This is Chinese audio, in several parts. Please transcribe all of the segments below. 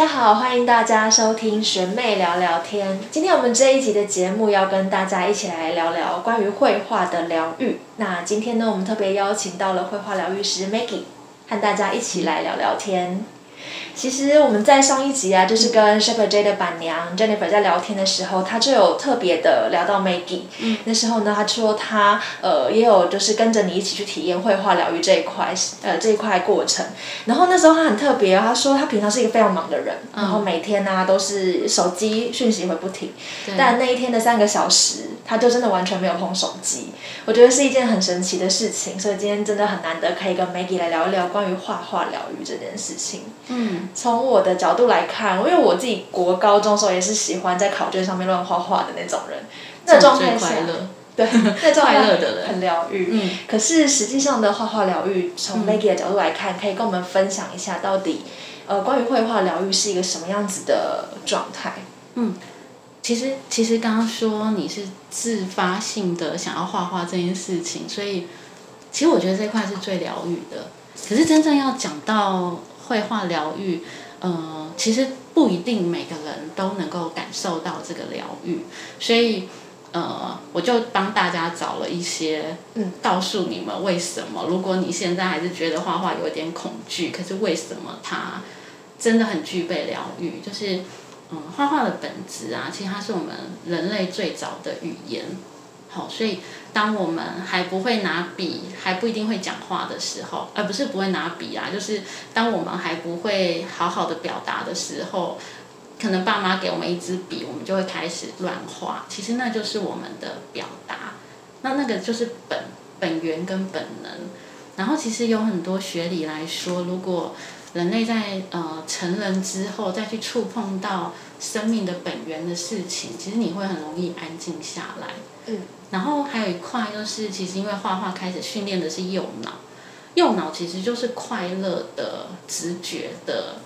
大家好，欢迎大家收听学妹聊聊天。今天我们这一集的节目要跟大家一起来聊聊关于绘画的疗愈。那今天呢，我们特别邀请到了绘画疗愈师 Maggie，和大家一起来聊聊天。其实我们在上一集啊，就是跟 Shepherd J 的板娘 Jennifer 在聊天的时候，她就有特别的聊到 Maggie。嗯。那时候呢，她说她呃也有就是跟着你一起去体验绘画疗愈这一块呃这一块过程。然后那时候她很特别，她说她平常是一个非常忙的人，然后每天呢都是手机讯息会不停。但那一天的三个小时，她就真的完全没有碰手机。我觉得是一件很神奇的事情，所以今天真的很难得可以跟 Maggie 来聊一聊关于画画疗愈这件事情。嗯。从我的角度来看，因为我自己国高中时候也是喜欢在考卷上面乱画画的那种人，那状态下，对，那状态很疗愈。嗯，可是实际上的画画疗愈，从 Maggie 的角度来看，可以跟我们分享一下，到底呃关于绘画疗愈是一个什么样子的状态？嗯，其实其实刚刚说你是自发性的想要画画这件事情，所以其实我觉得这块是最疗愈的。可是真正要讲到。绘画疗愈，嗯，其实不一定每个人都能够感受到这个疗愈，所以，呃，我就帮大家找了一些，嗯，告诉你们为什么。如果你现在还是觉得画画有点恐惧，可是为什么它真的很具备疗愈？就是，嗯，画画的本质啊，其实它是我们人类最早的语言。好，所以当我们还不会拿笔，还不一定会讲话的时候，而不是不会拿笔啊，就是当我们还不会好好的表达的时候，可能爸妈给我们一支笔，我们就会开始乱画。其实那就是我们的表达，那那个就是本本源跟本能。然后其实有很多学理来说，如果人类在呃成人之后再去触碰到生命的本源的事情，其实你会很容易安静下来。嗯。然后还有一块就是，其实因为画画开始训练的是右脑，右脑其实就是快乐的、直觉的、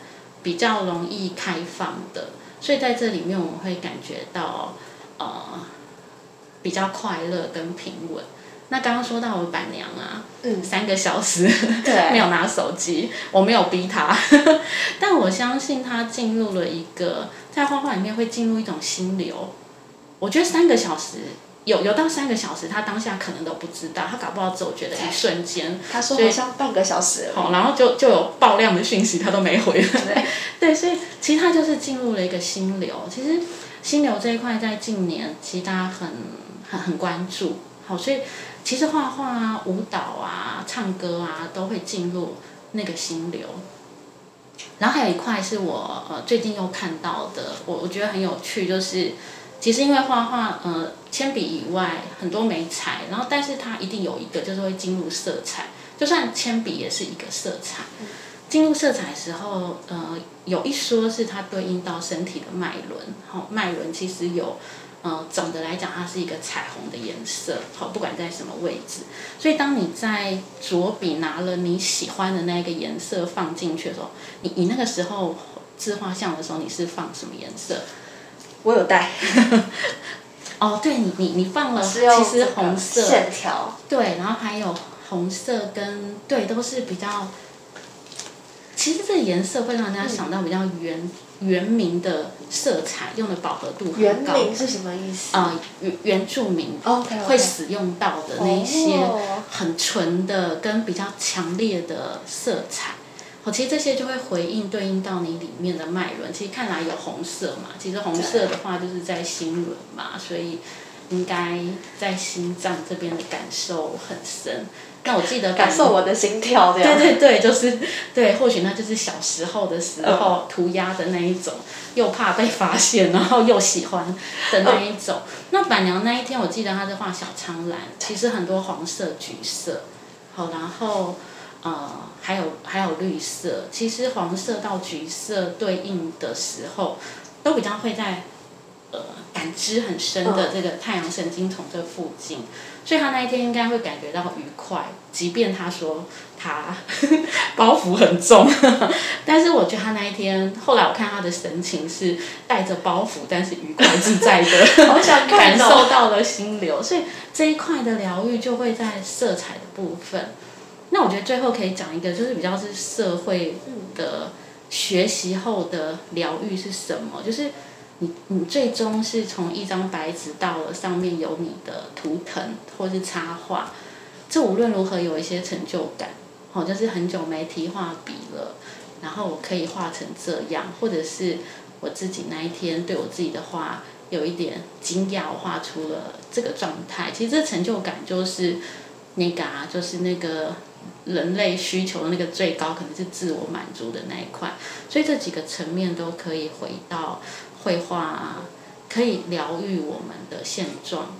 比较容易开放的，所以在这里面我们会感觉到呃比较快乐跟平稳。那刚刚说到我板娘啊，嗯，三个小时 没有拿手机，我没有逼她，但我相信她进入了一个在画画里面会进入一种心流。我觉得三个小时。有有到三个小时，他当下可能都不知道，他搞不好只有觉得一瞬间。他说好像半个小时。好，然后就就有爆量的讯息，他都没回。对，对，所以其实他就是进入了一个心流。其实心流这一块在近年其实大家很很很关注。好，所以其实画画啊、舞蹈啊、唱歌啊都会进入那个心流。然后还有一块是我呃最近又看到的，我我觉得很有趣，就是。其实因为画画，呃，铅笔以外很多没彩，然后但是它一定有一个就是会进入色彩，就算铅笔也是一个色彩。进入色彩的时候，呃，有一说是它对应到身体的脉轮，好，脉轮其实有，呃，总的来讲它是一个彩虹的颜色，好，不管在什么位置。所以当你在左笔拿了你喜欢的那个颜色放进去的时候，你你那个时候自画像的时候，你是放什么颜色？我有带，哦，对你你你放了，其实红色线条，对，然后还有红色跟对都是比较，其实这个颜色会让人家想到比较原原名的色彩，用的饱和度很高。原名是什么意思？啊，原原住民会使用到的那一些很纯的跟比较强烈的色彩。好，其实这些就会回应对应到你里面的脉轮。其实看来有红色嘛，其实红色的话就是在心轮嘛，所以应该在心脏这边的感受很深。那我记得感受我的心跳这样。对对对，就是对，或许那就是小时候的时候涂鸦的那一种，又怕被发现，然后又喜欢的那一种。那板娘那一天，我记得她在画小苍兰，其实很多黄色、橘色，好，然后。呃，还有还有绿色，其实黄色到橘色对应的时候，都比较会在呃感知很深的这个太阳神经丛这附近，所以他那一天应该会感觉到愉快，即便他说他 包袱很重，但是我觉得他那一天后来我看他的神情是带着包袱，但是愉快自在的，好想感受到了心流，所以这一块的疗愈就会在色彩的部分。那我觉得最后可以讲一个，就是比较是社会的学习后的疗愈是什么？就是你最终是从一张白纸到了上面有你的图腾或是插画，这无论如何有一些成就感。哦，就是很久没提画笔了，然后我可以画成这样，或者是我自己那一天对我自己的画有一点惊讶，我画出了这个状态。其实这成就感就是那个啊，就是那个人类需求的那个最高，可能是自我满足的那一块。所以这几个层面都可以回到绘画啊，可以疗愈我们的现状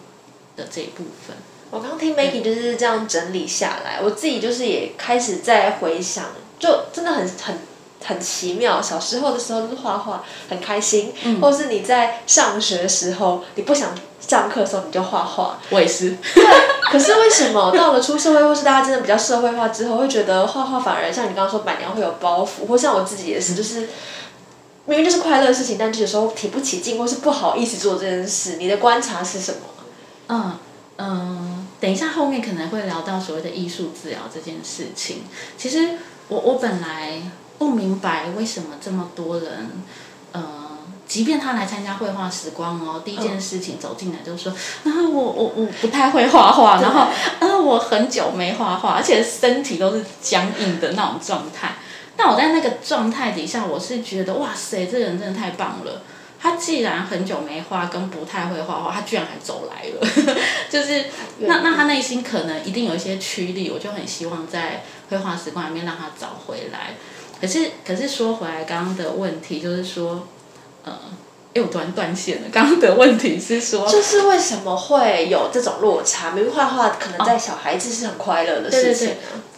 的这一部分。我刚听 Maggie 就是这样整理下来，我自己就是也开始在回想，就真的很很很奇妙。小时候的时候就是画画很开心，或是你在上学的时候，你不想上课的时候你就画画。我也是。对，可是为什么到了出社会，或是大家真的比较社会化之后，会觉得画画反而像你刚刚说板娘会有包袱，或像我自己也是，就是明明就是快乐的事情，但是有时候提不起劲，或是不好意思做这件事。你的观察是什么？嗯嗯。等一下，后面可能会聊到所谓的艺术治疗这件事情。其实我我本来不明白为什么这么多人，呃，即便他来参加绘画时光哦，第一件事情走进来就说，啊，我我我不太会画画，然后啊，我很久没画画，而且身体都是僵硬的那种状态。但我在那个状态底下，我是觉得哇塞，这个人真的太棒了。他既然很久没画，跟不太会画画，他居然还走来了，就是那那他内心可能一定有一些驱力，我就很希望在绘画时光里面让他找回来。可是可是说回来，刚刚的问题就是说，呃，又突然断线了。刚刚的问题是说，就是为什么会有这种落差？明明画画可能在小孩子是很快乐的事情，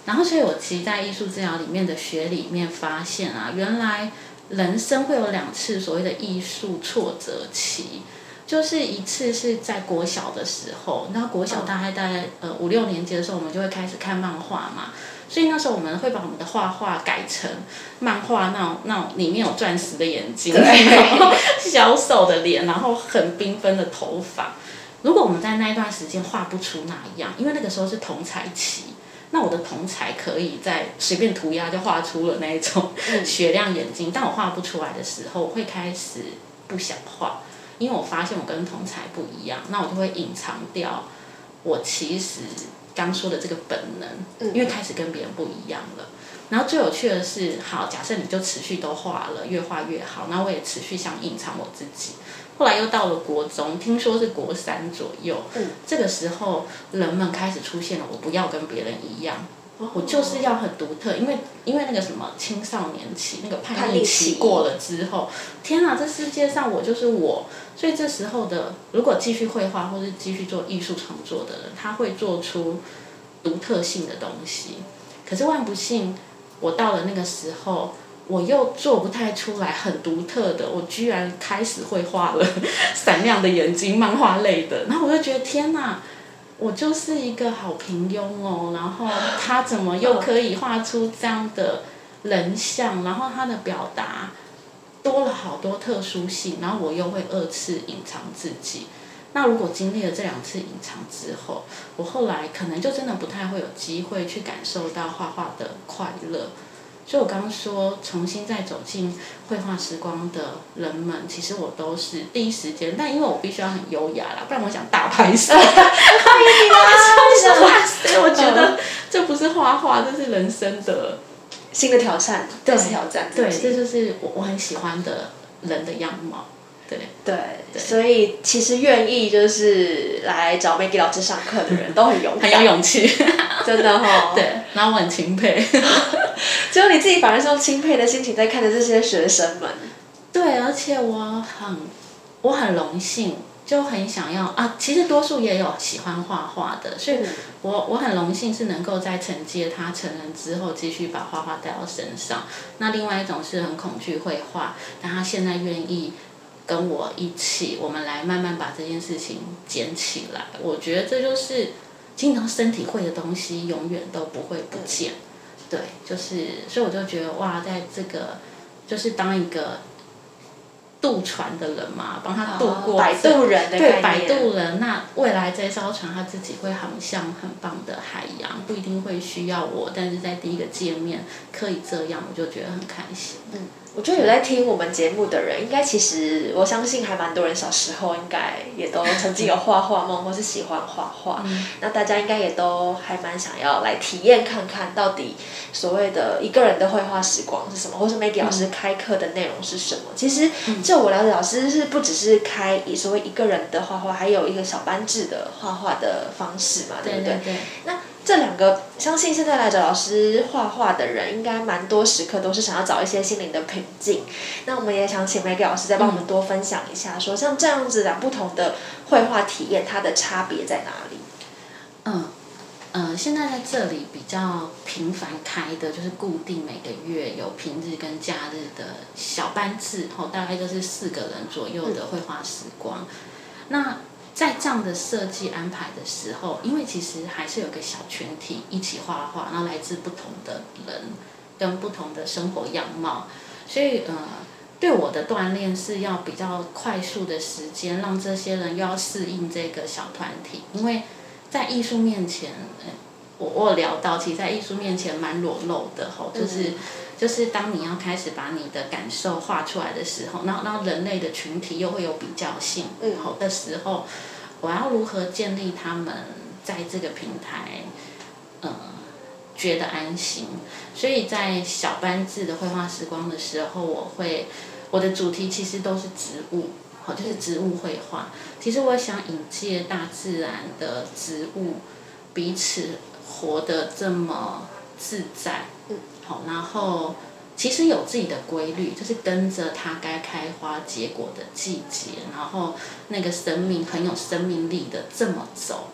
然后所以我其实，在艺术治疗里面的学里面发现啊，原来。人生会有两次所谓的艺术挫折期，就是一次是在国小的时候，那国小大概在呃五六年级的时候，我们就会开始看漫画嘛，所以那时候我们会把我们的画画改成漫画那种那种里面有钻石的眼睛，然后小手的脸，然后很缤纷的头发。如果我们在那一段时间画不出那样，因为那个时候是同彩期。那我的同才可以在随便涂鸦就画出了那一种雪亮眼睛，但我画不出来的时候，会开始不想画，因为我发现我跟同才不一样，那我就会隐藏掉我其实刚说的这个本能，因为开始跟别人不一样了。然后最有趣的是，好，假设你就持续都画了，越画越好，那我也持续想隐藏我自己。后来又到了国中，听说是国三左右，这个时候人们开始出现了，我不要跟别人一样，我就是要很独特，因为因为那个什么青少年期那个叛逆期过了之后，天哪，这世界上我就是我，所以这时候的如果继续绘画或是继续做艺术创作的人，他会做出独特性的东西，可是万不幸，我到了那个时候。我又做不太出来很独特的，我居然开始会画了 闪亮的眼睛，漫画类的，然后我就觉得天哪，我就是一个好平庸哦，然后他怎么又可以画出这样的人像，然后他的表达多了好多特殊性，然后我又会二次隐藏自己，那如果经历了这两次隐藏之后，我后来可能就真的不太会有机会去感受到画画的快乐。所以我刚刚说，重新再走进绘画时光的人们，其实我都是第一时间。但因为我必须要很优雅啦，不然我想大拍手。欢迎你啊！哇塞，我觉得这不是画画，这是人生的新的挑战，对，挑战。对，这就是我我很喜欢的人的样貌。对对，所以其实愿意就是来找 Maggie 老师上课的人都很勇，很有勇气，真的哈。对，然后我很钦佩，只有你自己反而是用钦佩的心情在看着这些学生们。对，而且我很我很荣幸，就很想要啊。其实多数也有喜欢画画的，所以我我很荣幸是能够在承接他成人之后继续把画画带到身上。那另外一种是很恐惧绘画，但他现在愿意。跟我一起，我们来慢慢把这件事情捡起来。我觉得这就是经常身体会的东西，永远都不会不见。对，就是，所以我就觉得哇，在这个就是当一个渡船的人嘛，帮他渡过摆渡人的对摆渡人。那未来这艘船他自己会航向很棒的海洋，不一定会需要我，但是在第一个见面可以这样，我就觉得很开心。嗯。我觉得有在听我们节目的人，应该其实我相信还蛮多人小时候应该也都曾经有画画梦，或是喜欢画画。那大家应该也都还蛮想要来体验看看到底所谓的一个人的绘画时光是什么，或是 Maggie 老师开课的内容是什么。其实就我了解，老师是不只是开以所谓一个人的画画，还有一个小班制的画画的方式嘛，对不对？那这两个，相信现在来找老师画画的人，应该蛮多时刻都是想要找一些心灵的平静。那我们也想请 Maggie 老师再帮我们多分享一下，说像这样子两不同的绘画体验，它的差别在哪里？嗯，呃，现在在这里比较频繁开的就是固定每个月有平日跟假日的小班制，后大概就是四个人左右的绘画时光。那在这样的设计安排的时候，因为其实还是有个小群体一起画画，然后来自不同的人跟不同的生活样貌，所以呃，对我的锻炼是要比较快速的时间，让这些人又要适应这个小团体，因为在艺术面前，我我聊到，其实，在艺术面前蛮裸露的吼，就是就是当你要开始把你的感受画出来的时候，那那人类的群体又会有比较性好的时候。我要如何建立他们在这个平台，呃，觉得安心？所以在小班制的绘画时光的时候，我会我的主题其实都是植物，好，就是植物绘画。其实我想引介大自然的植物彼此活得这么自在，好，然后。其实有自己的规律，就是跟着它该开花结果的季节，然后那个生命很有生命力的这么走，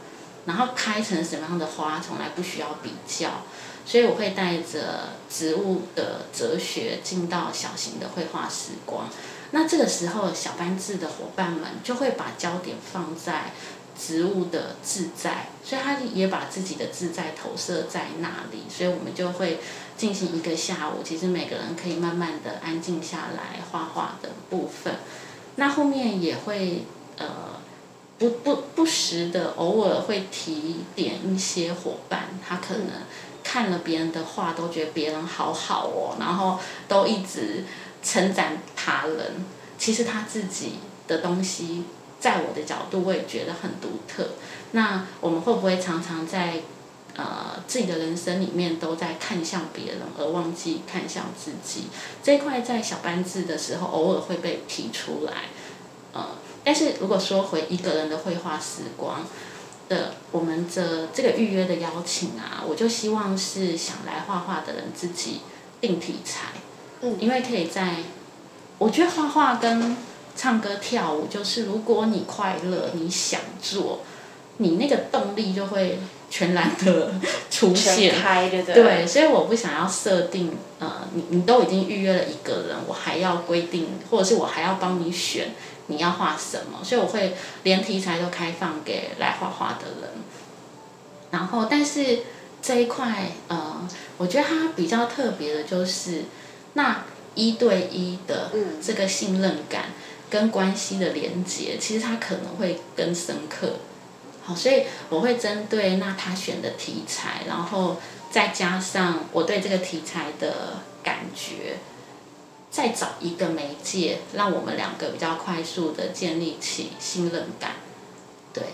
然后开成什么样的花，从来不需要比较。所以我会带着植物的哲学进到小型的绘画时光。那这个时候，小班制的伙伴们就会把焦点放在植物的自在，所以他也把自己的自在投射在那里。所以我们就会。进行一个下午，其实每个人可以慢慢的安静下来画画的部分。那后面也会呃不不不时的偶尔会提点一些伙伴，他可能看了别人的画都觉得别人好好哦，然后都一直称赞他人。其实他自己的东西，在我的角度我也觉得很独特。那我们会不会常常在？呃，自己的人生里面都在看向别人，而忘记看向自己。这一块在小班制的时候偶尔会被提出来，呃，但是如果说回一个人的绘画时光的，我们的这个预约的邀请啊，我就希望是想来画画的人自己定题材，嗯，因为可以在，我觉得画画跟唱歌跳舞，就是如果你快乐，你想做，你那个动力就会。全然的出现，对，所以我不想要设定，呃，你你都已经预约了一个人，我还要规定，或者是我还要帮你选你要画什么，所以我会连题材都开放给来画画的人。然后，但是这一块，呃，我觉得它比较特别的就是，那一对一的这个信任感跟关系的连接，其实它可能会更深刻。好，所以我会针对那他选的题材，然后再加上我对这个题材的感觉，再找一个媒介，让我们两个比较快速的建立起信任感。对，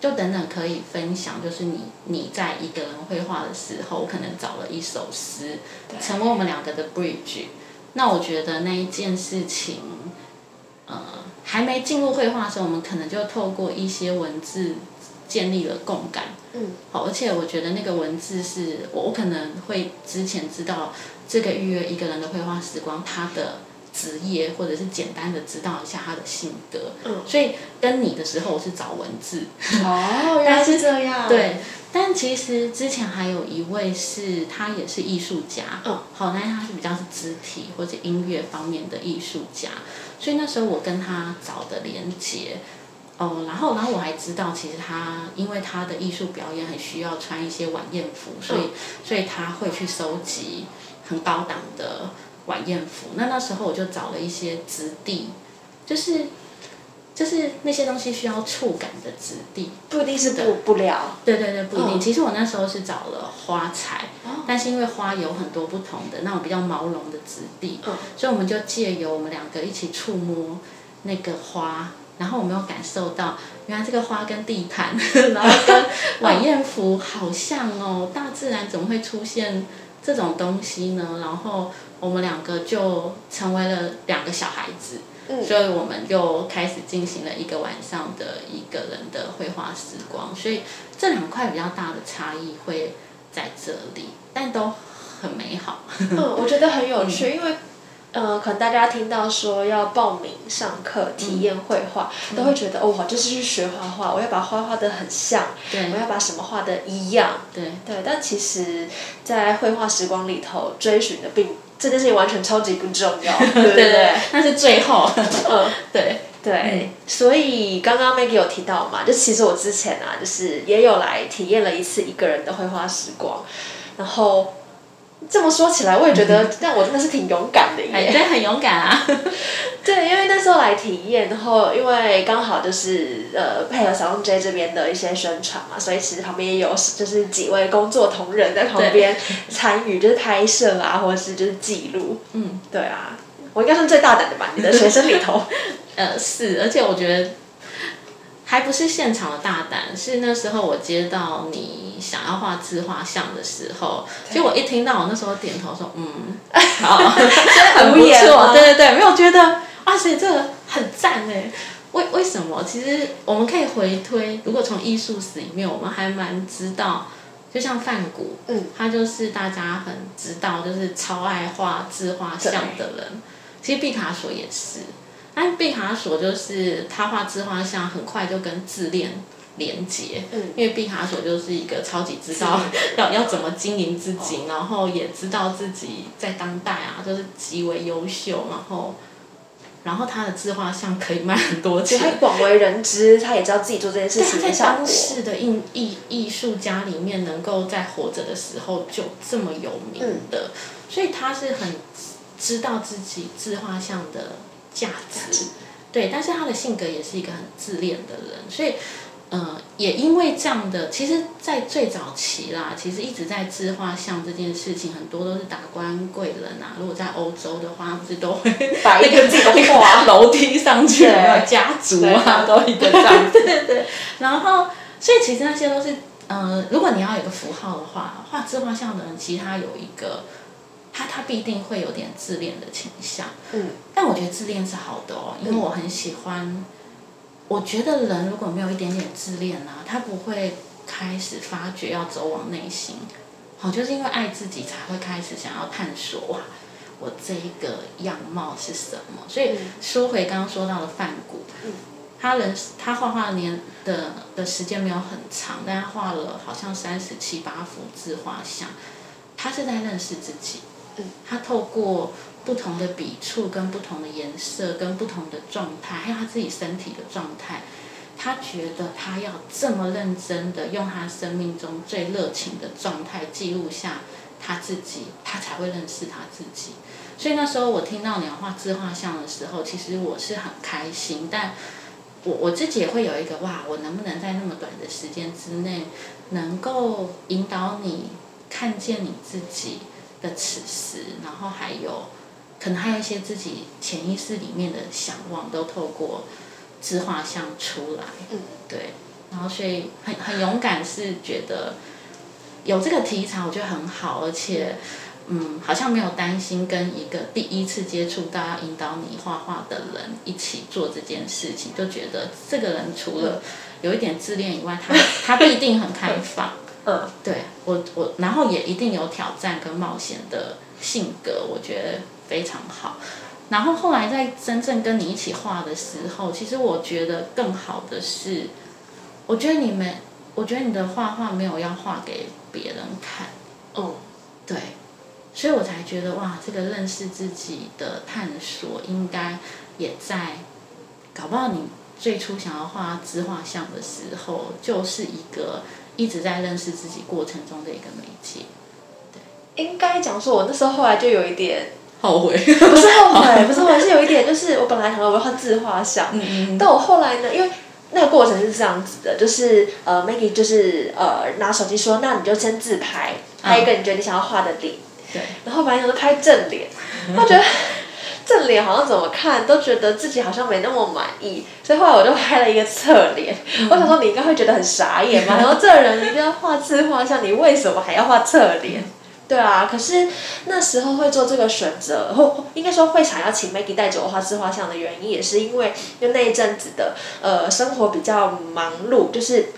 就等等可以分享，就是你你在一个人绘画的时候，我可能找了一首诗，成为我们两个的 bridge。那我觉得那一件事情，呃，还没进入绘画的时候，我们可能就透过一些文字。建立了共感，嗯，好，而且我觉得那个文字是我我可能会之前知道这个预约一个人的绘画时光，他的职业或者是简单的知道一下他的性格，嗯，所以跟你的时候我是找文字，哦，原来是这样，对，但其实之前还有一位是他也是艺术家，嗯，好，那他是比较是肢体或者音乐方面的艺术家，所以那时候我跟他找的连接。哦，然后，然后我还知道，其实他因为他的艺术表演很需要穿一些晚宴服，所以，所以他会去收集很高档的晚宴服。那那时候我就找了一些质地，就是就是那些东西需要触感的质地。不一定是布布料。对对对，不一定。嗯其实我那时候是找了花材，但是因为花有很多不同的那种比较毛绒的质地，嗯所以我们就借由我们两个一起触摸那个花，然后我们有感受到，原来这个花跟地毯，然后跟晚宴服好像哦，大自然怎么会出现这种东西呢？然后我们两个就成为了两个小孩子。嗯所以我们就开始进行了一个晚上的一个人的绘画时光，所以这两块比较大的差异会在这里，但都很美好。嗯，我觉得很有趣，因为。呃，可能大家听到说要报名上课体验绘画，都会觉得哦，我就是去学画画，我要把画画的很像，对我要把什么画的一样，对对。但其实，在绘画时光里头，追寻的并这件事情完全超级不重要，对不对对？对，那是最后。嗯，对对，所以刚刚 Maggie 有提到嘛，就其实我之前啊，就是也有来体验了一次一个人的绘画时光，然后这么说起来，我也觉得但我真的是挺勇敢的哎，耶。对，很勇敢啊。对，因为那时候来体验，然后因为刚好就是呃配合小龙 J 这边的一些宣传嘛，所以其实旁边也有就是几位工作同仁在旁边参与，就是拍摄啊，或者是就是记录。嗯，对啊，我应该算最大胆的吧？你的学生里头。呃，是，而且我觉得还不是现场的大胆，是那时候我接到你想要画自画像的时候，其实我一听到，我那时候点头说，嗯，好，很不无言吗错，对对对，没有觉得，哇塞，这个很赞哎。为为什么？其实我们可以回推，如果从艺术史里面，我们还蛮知道，就像梵谷，嗯，他就是大家很知道，就是超爱画自画像的人。其实毕卡索也是，但毕卡索就是他画自画像，很快就跟自恋连接。嗯因为毕卡索就是一个超级知道 要要怎么经营自己，然后也知道自己在当代啊，就是极为优秀，然后。然后他的自画像可以卖很多钱，他广为人知，他也知道自己做这件事情，他在。当时的艺艺艺术家里面，能够在活着的时候就这么有名的，所以他是很知道自己自画像的价值，对，但是他的性格也是一个很自恋的人，所以。呃，也因为这样的，其实，在最早期啦，其实一直在自画像这件事情，很多都是达官贵人啊。如果在欧洲的话，不是都会摆一个自己的画，楼梯上去，有对没有家族啊，都一个这样，对对对。然后，所以其实那些都是，呃，如果你要有个符号的话，画自画像的人，其实他有一个，他他必定会有点自恋的倾向。嗯。但我觉得自恋是好的哦，因为我很喜欢。我觉得人如果没有一点点自恋啊，他不会开始发觉要走往内心。好，就是因为爱自己才会开始想要探索哇，我这一个样貌是什么？所以说回刚刚说到的范谷，他人他画画年的的时间没有很长，但他画了好像三十七八幅自画像，他是在认识自己。他透过不同的笔触、跟不同的颜色、跟不同的状态，还有他自己身体的状态，他觉得他要这么认真的用他生命中最热情的状态记录下他自己，他才会认识他自己。所以那时候我听到你要画自画像的时候，其实我是很开心，但我我自己也会有一个哇，我能不能在那么短的时间之内，能够引导你看见你自己的此时，然后还有可能还有一些自己潜意识里面的想望，都透过自画像出来。嗯，对，然后所以很很勇敢，是觉得有这个题材，我觉得很好，而且。嗯，好像没有担心跟一个第一次接触到要引导你画画的人一起做这件事情，就觉得这个人除了有一点自恋以外，他他必定很开放。嗯，对我我，然后也一定有挑战跟冒险的性格，我觉得非常好。然后后来在真正跟你一起画的时候，其实我觉得更好的是，我觉得你们，我觉得你的画画没有要画给别人看。嗯，对。所以我才觉得哇，这个认识自己的探索，应该也在，搞不好你最初想要画自画像的时候，就是一个一直在认识自己过程中的一个媒介。应该讲说，我那时候后来就有一点后悔。不是后悔，不是后悔，是有一点，就是我本来想要画自画像，嗯嗯但我后来呢，因为那个过程是这样子的，就是呃，Maggie 就是呃拿手机说，那你就先自拍，拍一个你觉得你想要画的脸，对，然后本来想说拍正脸，我觉得正脸好像怎么看都觉得自己好像没那么满意，所以后来我就拍了一个侧脸。我想说你应该会觉得很傻眼吧，然后这人一定要画自画像，你为什么还要画侧脸？对啊，可是那时候会做这个选择，或应该说会想要请 Maggie 带着我画自画像的原因，也是因为就那一阵子的呃生活比较忙碌，就是。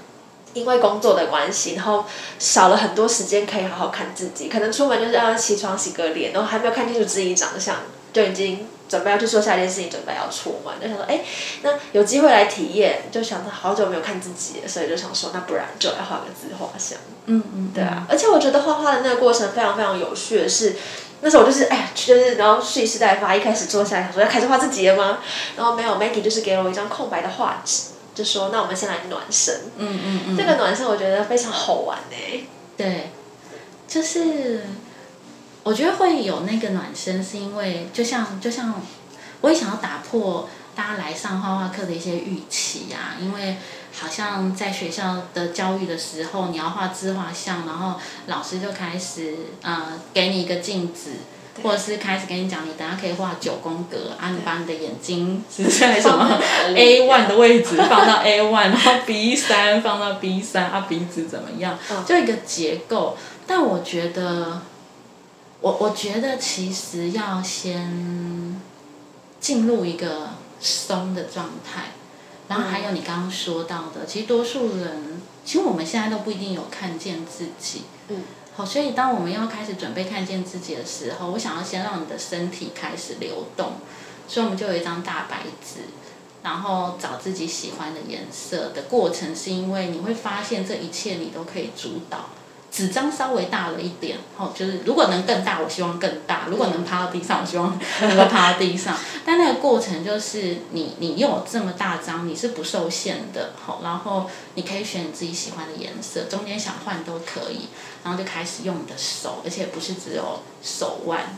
因为工作的关系，然后少了很多时间可以好好看自己，可能出门就是要起床洗个脸，然后还没有看清楚自己长相，就已经准备要去做下一件事情，准备要出门，就想说，哎，那有机会来体验，就想到好久没有看自己了，所以就想说，那不然就来画个自画像。嗯嗯，对啊，而且我觉得画画的那个过程非常非常有趣的是，那时候我就是哎，就是然后蓄势待发，一开始坐下来想说要开始画自己了吗？然后没有，Maggie 就是给了我一张空白的画纸。就说那我们先来暖身，嗯嗯嗯，这个暖身我觉得非常好玩呢。对，就是我觉得会有那个暖身，是因为就像就像我也想要打破大家来上画画课的一些预期啊，因为好像在学校的教育的时候，你要画自画像，然后老师就开始呃给你一个镜子。或者是开始跟你讲，你等下可以画九宫格啊，你把你的眼睛是在什么 A one 的位置放到 A one，然后 B 三放到 B 三啊，鼻子怎么样？就一个结构。但我觉得，我我觉得其实要先进入一个松的状态，然后还有你刚刚说到的，其实多数人，其实我们现在都不一定有看见自己。嗯。好，所以当我们要开始准备看见自己的时候，我想要先让你的身体开始流动，所以我们就有一张大白纸，然后找自己喜欢的颜色的过程，是因为你会发现这一切你都可以主导。纸张稍微大了一点，哦，就是如果能更大，我希望更大；如果能趴到地上，我希望 能够趴到地上。但那个过程就是你，你有这么大张，你是不受限的，好，然后你可以选你自己喜欢的颜色，中间想换都可以，然后就开始用你的手，而且不是只有手腕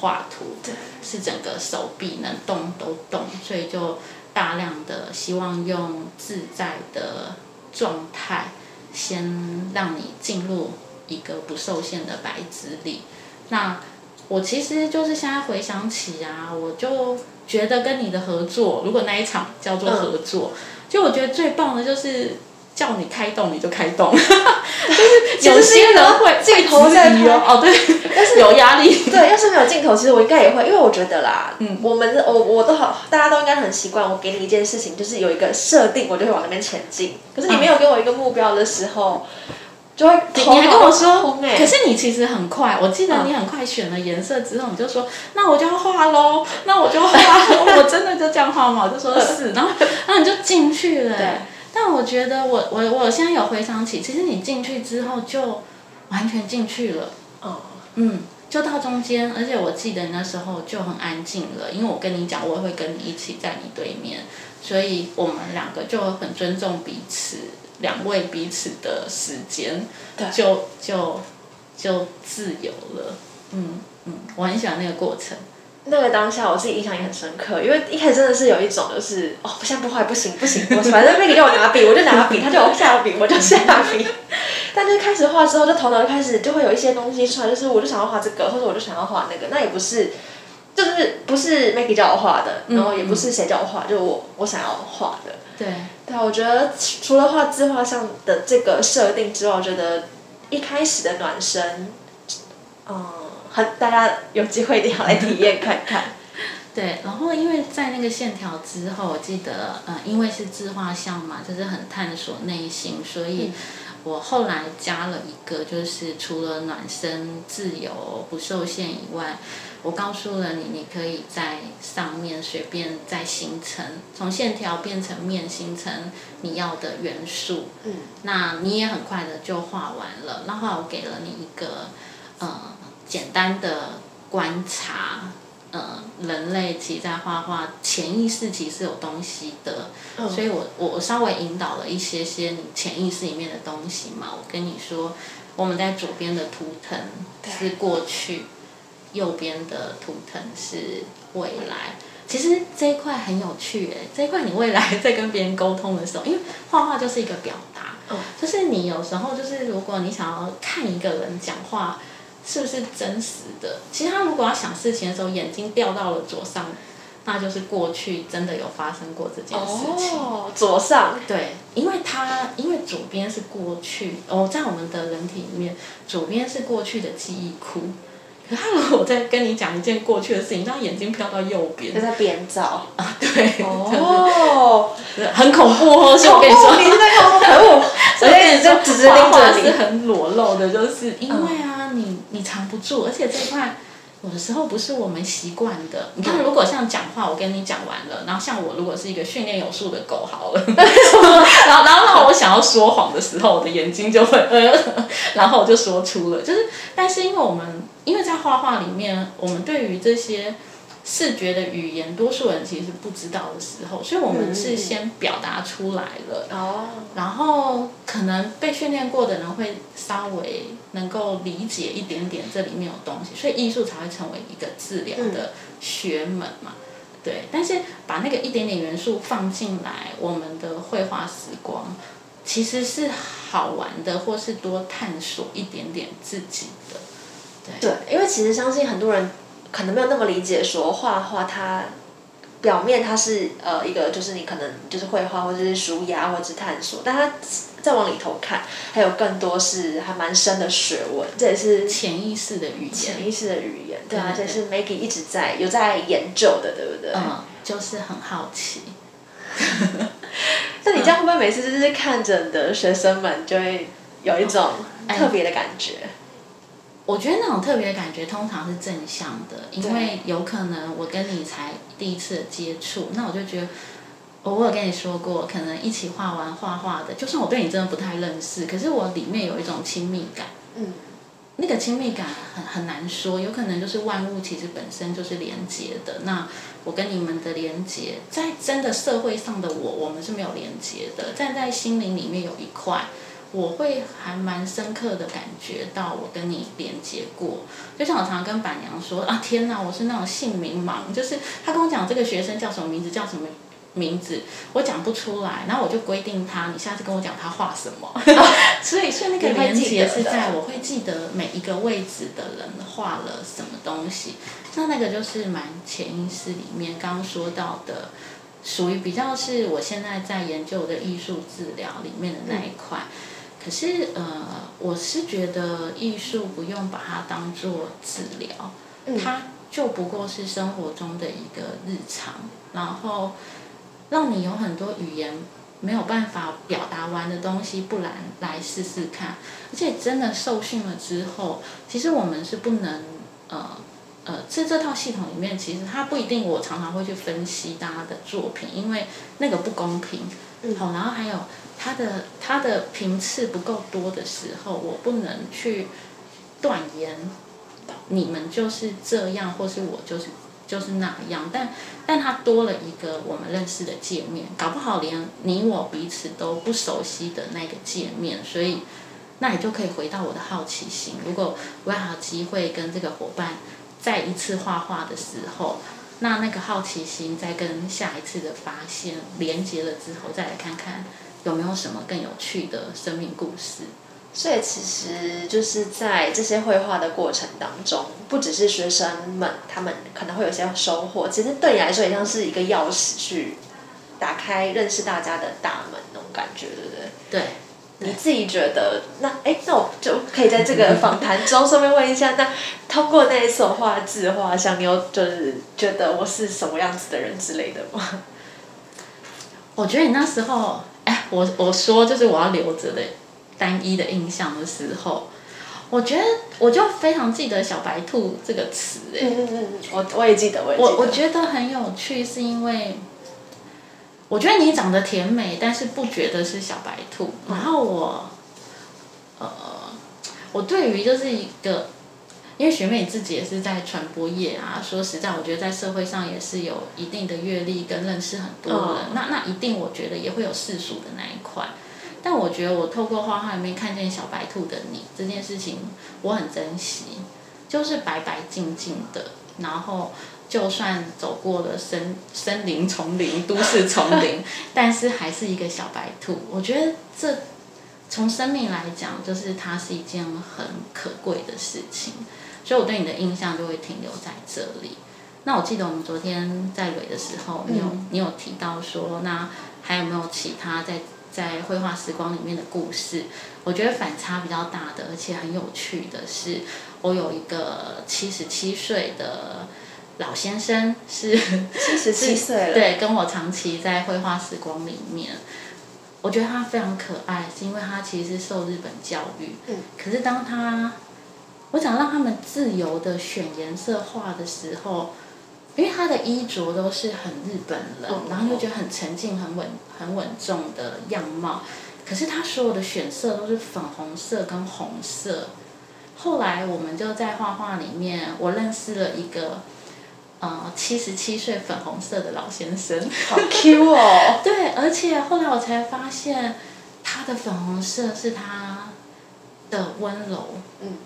画图，是整个手臂能动都动，所以就大量的希望用自在的状态。先让你进入一个不受限的白纸里。那我其实就是现在回想起啊，我就觉得跟你的合作，如果那一场叫做合作，就我觉得最棒的就是叫你开动你就开动，就是有些人会镜头在拍哦，对，但是 有压力。对，要是没有镜头，其实我应该也会，因为我觉得啦，嗯，我们我我都好，大家都应该很习惯，我给你一件事情，就是有一个设定，我就会往那边前进。可是你没有给我一个目标的时候。就会，你还跟我说，可是你其实很快，我记得你很快选了颜色之后，你就说，那我就要画喽，那我就画，我真的就这样画嘛？我就说是，然后，然后你就进去了。对。但我觉得，我我我现在有回想起，其实你进去之后就完全进去了。哦。嗯，就到中间，而且我记得那时候就很安静了，因为我跟你讲，我会跟你一起在你对面，所以我们两个就很尊重彼此。两位彼此的时间，就就就自由了。嗯嗯，我很喜欢那个过程。那个当下，我自己印象也很深刻，因为一开始真的是有一种就是，哦，现在不画不行不行，我反正那个叫我拿笔，我就拿笔，他叫我下笔，我就下笔。但就开始画之后，就头脑就开始就会有一些东西出来，就是我就想要画这个，或者我就想要画那个，那也不是，就是不是 Maggie 叫我画的，然后也不是谁叫我画，就是我我想要画的。对，对，我觉得除了画自画像的这个设定之外，我觉得一开始的暖身，嗯，很大家有机会一定要来体验看看。对，然后因为在那个线条之后，我记得，呃，因为是自画像嘛，就是很探索内心，所以我后来加了一个，就是除了暖身、自由、不受限以外。我告诉了你，你可以在上面随便再形成，从线条变成面，形成你要的元素。嗯，那你也很快的就画完了。那后来我给了你一个呃简单的观察，呃，人类其实在画画潜意识其实有东西的，所以我我稍微引导了一些些你潜意识里面的东西嘛。我跟你说，我们在左边的图腾是过去。右边的图腾是未来。其实这一块很有趣诶，这一块你未来在跟别人沟通的时候，因为画画就是一个表达，就是你有时候就是如果你想要看一个人讲话是不是真实的，其实他如果要想事情的时候，眼睛掉到了左上。那就是过去真的有发生过这件事情。哦，左上。对，因为他因为左边是过去哦，在我们的人体里面，左边是过去的记忆库。可他如果在跟你讲一件过去的事情，他眼睛飘到右边。就在编造。啊，对。哦。很恐怖哦！所以我跟你说，你是在恐怖，可恶！所以就直接盯着你。是很裸露的，就是因为啊，你你藏不住，而且这块。有的时候不是我们习惯的。你看，如果像讲话，我跟你讲完了，然后像我如果是一个训练有素的狗，好了，然后然后让我想要说谎的时候，我的眼睛就会呃，然后我就说出了。就是，但是因为我们因为在画画里面，我们对于这些。视觉的语言，多数人其实是不知道的时候，所以我们是先表达出来了，哦然后可能被训练过的人会稍微能够理解一点点这里面有东西，所以艺术才会成为一个治疗的学门嘛。对，但是把那个一点点元素放进来，我们的绘画时光其实是好玩的，或是多探索一点点自己的。对，因为其实相信很多人。可能没有那么理解，说画画它表面它是呃一个就是你可能就是绘画或者是书压或者是探索，但它再往里头看，还有更多是还蛮深的学问，这也是潜意识的语言，潜意识的语言，对啊，这是 Maggie 一直在有在研究的，对不对？嗯，就是很好奇。那你这样会不会每次就是看着你的学生们就会有一种特别的感觉？我觉得那种特别的感觉通常是正向的，因为有可能我跟你才第一次接触，那我就觉得，我有跟你说过，可能一起画完画画的，就算我对你真的不太认识，可是我里面有一种亲密感。嗯。那个亲密感很很难说，有可能就是万物其实本身就是连接的。那我跟你们的连接，在真的社会上的我，我们是没有连接的，站在心灵里面有一块。我会还蛮深刻的感觉到我跟你连接过，就像我常常跟板娘说啊，天哪，我是那种姓名盲，就是他跟我讲这个学生叫什么名字，叫什么名字，我讲不出来，然后我就规定他，你下次跟我讲他画什么，所以所以那个连接是在我会记得每一个位置的人画了什么东西，那那个就是蛮潜意识里面刚刚说到的，属于比较是我现在在研究的艺术治疗里面的那一块。可是，呃，我是觉得艺术不用把它当做治疗，它就不过是生活中的一个日常，然后让你有很多语言没有办法表达完的东西，不然来试试看。而且真的受训了之后，其实我们是不能，呃，呃，在这套系统里面，其实它不一定。我常常会去分析大家的作品，因为那个不公平。好，然后还有。它的它的频次不够多的时候，我不能去断言你们就是这样，或是我就是就是那样。但但它多了一个我们认识的界面，搞不好连你我彼此都不熟悉的那个界面，所以那你就可以回到我的好奇心。如果我有机会跟这个伙伴再一次画画的时候，那那个好奇心再跟下一次的发现连接了之后，再来看看。有没有什么更有趣的生命故事？所以其实就是在这些绘画的过程当中，不只是学生们他们可能会有些收获，其实对你来说也像是一个钥匙，去打开认识大家的大门那种感觉，对不对？对。你自己觉得那哎，那我就可以在这个访谈中顺便问一下，那通过那一次画字画像，你有就是觉得我是什么样子的人之类的吗？我觉得你那时候。哎，我我说就是我要留着的单一的印象的时候，我觉得我就非常记得“小白兔”这个词哎，嗯嗯嗯，我我也记得，我我我觉得很有趣，是因为我觉得你长得甜美，但是不觉得是小白兔。然后我，呃，我对于就是一个。因为学妹自己也是在传播业啊，说实在，我觉得在社会上也是有一定的阅历跟认识很多人，那那一定我觉得也会有世俗的那一块。但我觉得我透过画画里面看见小白兔的你这件事情，我很珍惜。就是白白净净的，然后就算走过了森森林、丛林、都市丛林，但是还是一个小白兔。我觉得这从生命来讲，就是它是一件很可贵的事情，所以我对你的印象就会停留在这里。那我记得我们昨天在蕊的时候，你有你有提到说，那还有没有其他在在绘画时光里面的故事？我觉得反差比较大的，而且很有趣的是，我有一个七十七岁的老先生，是七十七岁了，对，跟我长期在绘画时光里面，我觉得他非常可爱，是因为他其实是受日本教育，嗯，可是当他我想让他们自由的选颜色画的时候。因为他的衣着都是很日本人，然后又觉得很沉静、很稳、很稳重的样貌。可是他所有的选色都是粉红色跟红色。后来我们就在画画里面，我认识了一个呃七十七岁粉红色的老先生，好 Q 哦。对，而且后来我才发现，他的粉红色是他的温柔。嗯。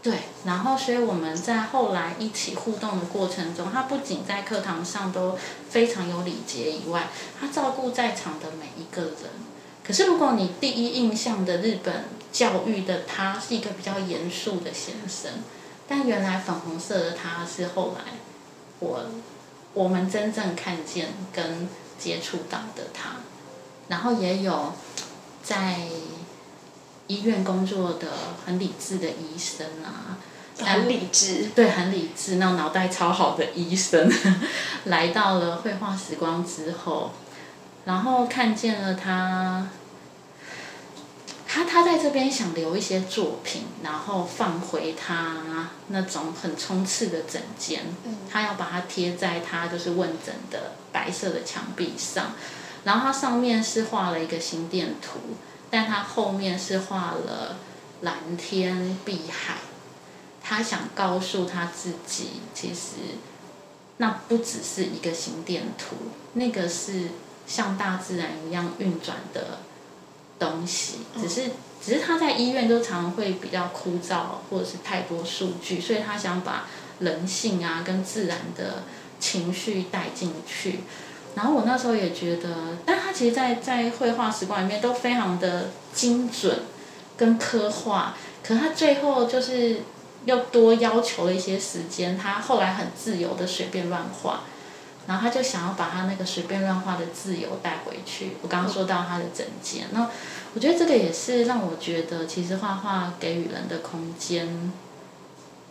对，然后所以我们在后来一起互动的过程中，他不仅在课堂上都非常有礼节以外，他照顾在场的每一个人。可是如果你第一印象的日本教育的他是一个比较严肃的先生，但原来粉红色的他是后来我我们真正看见跟接触到的他，然后也有在。医院工作的很理智的医生啊，很理智，对，很理智，那种脑袋超好的医生，来到了绘画时光之后，然后看见了他，他他在这边想留一些作品，然后放回他那种很冲刺的整间，他要把它贴在他就是问诊的白色的墙壁上，然后他上面是画了一个心电图。但他后面是画了蓝天碧海，他想告诉他自己，其实那不只是一个心电图，那个是像大自然一样运转的东西。只是，只是他在医院就常常会比较枯燥，或者是太多数据，所以他想把人性啊跟自然的情绪带进去。然后我那时候也觉得，但他其实，在在绘画时光里面都非常的精准跟刻画，可他最后就是又多要求了一些时间，他后来很自由的随便乱画，然后他就想要把他那个随便乱画的自由带回去。我刚刚说到他的整件，那我觉得这个也是让我觉得，其实画画给予人的空间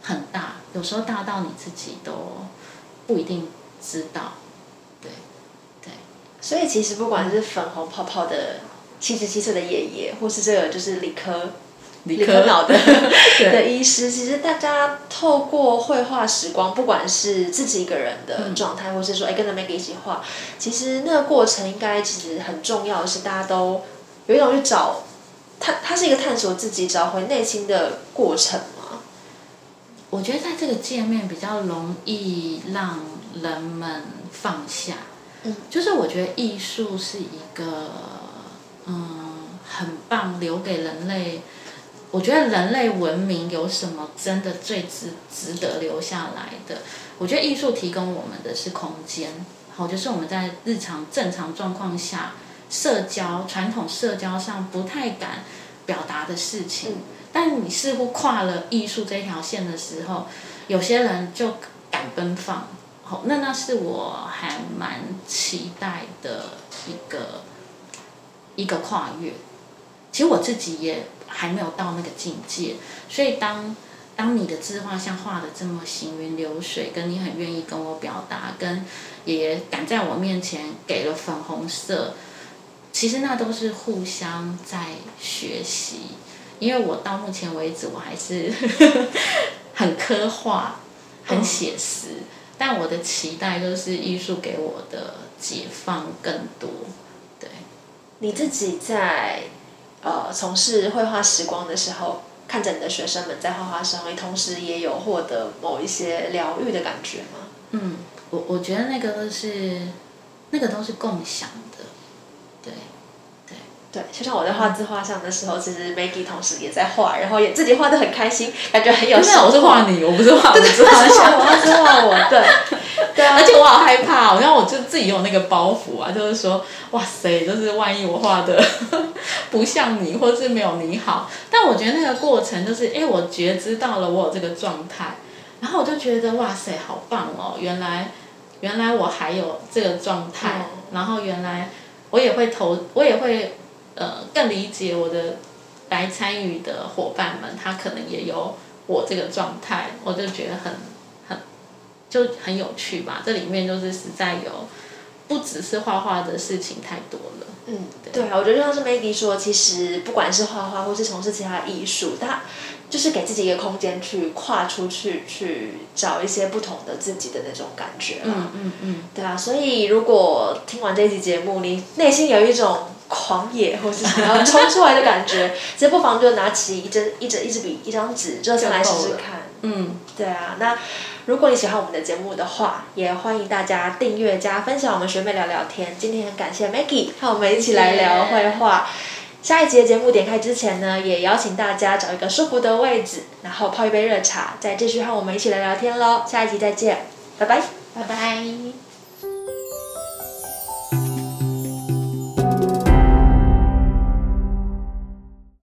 很大，有时候大到你自己都不一定知道。所以其实不管是粉红泡泡的七十七岁的爷爷，或是这个就是理科理科脑的 的医师，其实大家透过绘画时光，不管是自己一个人的状态，或是说哎跟着 Maggie 一起画，其实那个过程应该其实很重要的是，大家都有一种去找他，他是一个探索自己、找回内心的过程嘛。我觉得在这个界面比较容易让人们放下。就是我觉得艺术是一个，嗯，很棒，留给人类。我觉得人类文明有什么真的最值值得留下来的？我觉得艺术提供我们的是空间，好，就是我们在日常正常状况下，社交传统社交上不太敢表达的事情，但你似乎跨了艺术这条线的时候，有些人就敢奔放。好，那那是我还蛮期待的一个一个跨越。其实我自己也还没有到那个境界，所以当当你的字画像画的这么行云流水，跟你很愿意跟我表达，跟也敢在我面前给了粉红色，其实那都是互相在学习。因为我到目前为止，我还是 很刻画，很写实。但我的期待就是艺术给我的解放更多，对。你自己在呃从事绘画时光的时候，看着你的学生们在画画时候，你同时也有获得某一些疗愈的感觉吗？嗯，我我觉得那个都是那个都是共享的，对，就像我在画自画像的时候，其实 Maggie 同时也在画，然后也自己画的很开心，感觉很有没有，我是画你，我不是画我自画像，我是画我，对，对啊，而且我好害怕，然后我就自己有那个包袱啊，就是说，哇塞，就是万一我画的 不像你，或是没有你好，但我觉得那个过程就是，哎，我觉知到了我有这个状态，然后我就觉得哇塞，好棒哦，原来原来我还有这个状态，然后原来我也会投，我也会。呃，更理解我的来参与的伙伴们，他可能也有我这个状态，我就觉得很很就很有趣吧。这里面就是实在有不只是画画的事情太多了。嗯，对啊，我觉得就像是 Maggie 说，其实不管是画画或是从事其他艺术，他就是给自己一个空间去跨出去，去找一些不同的自己的那种感觉嗯嗯嗯。对啊，所以如果听完这期节目，你内心有一种。狂野，或是想要冲出来的感觉，其实不妨就拿起一支、一支、一支笔、一张纸，就先来试试看。嗯，对啊。那如果你喜欢我们的节目的话，也欢迎大家订阅加分享我们学妹聊聊天。今天很感谢 Maggie 和我们一起来聊绘画。下一集的节目点开之前呢，也邀请大家找一个舒服的位置，然后泡一杯热茶，再继续和我们一起来聊天喽。下一集再见，拜拜，拜拜。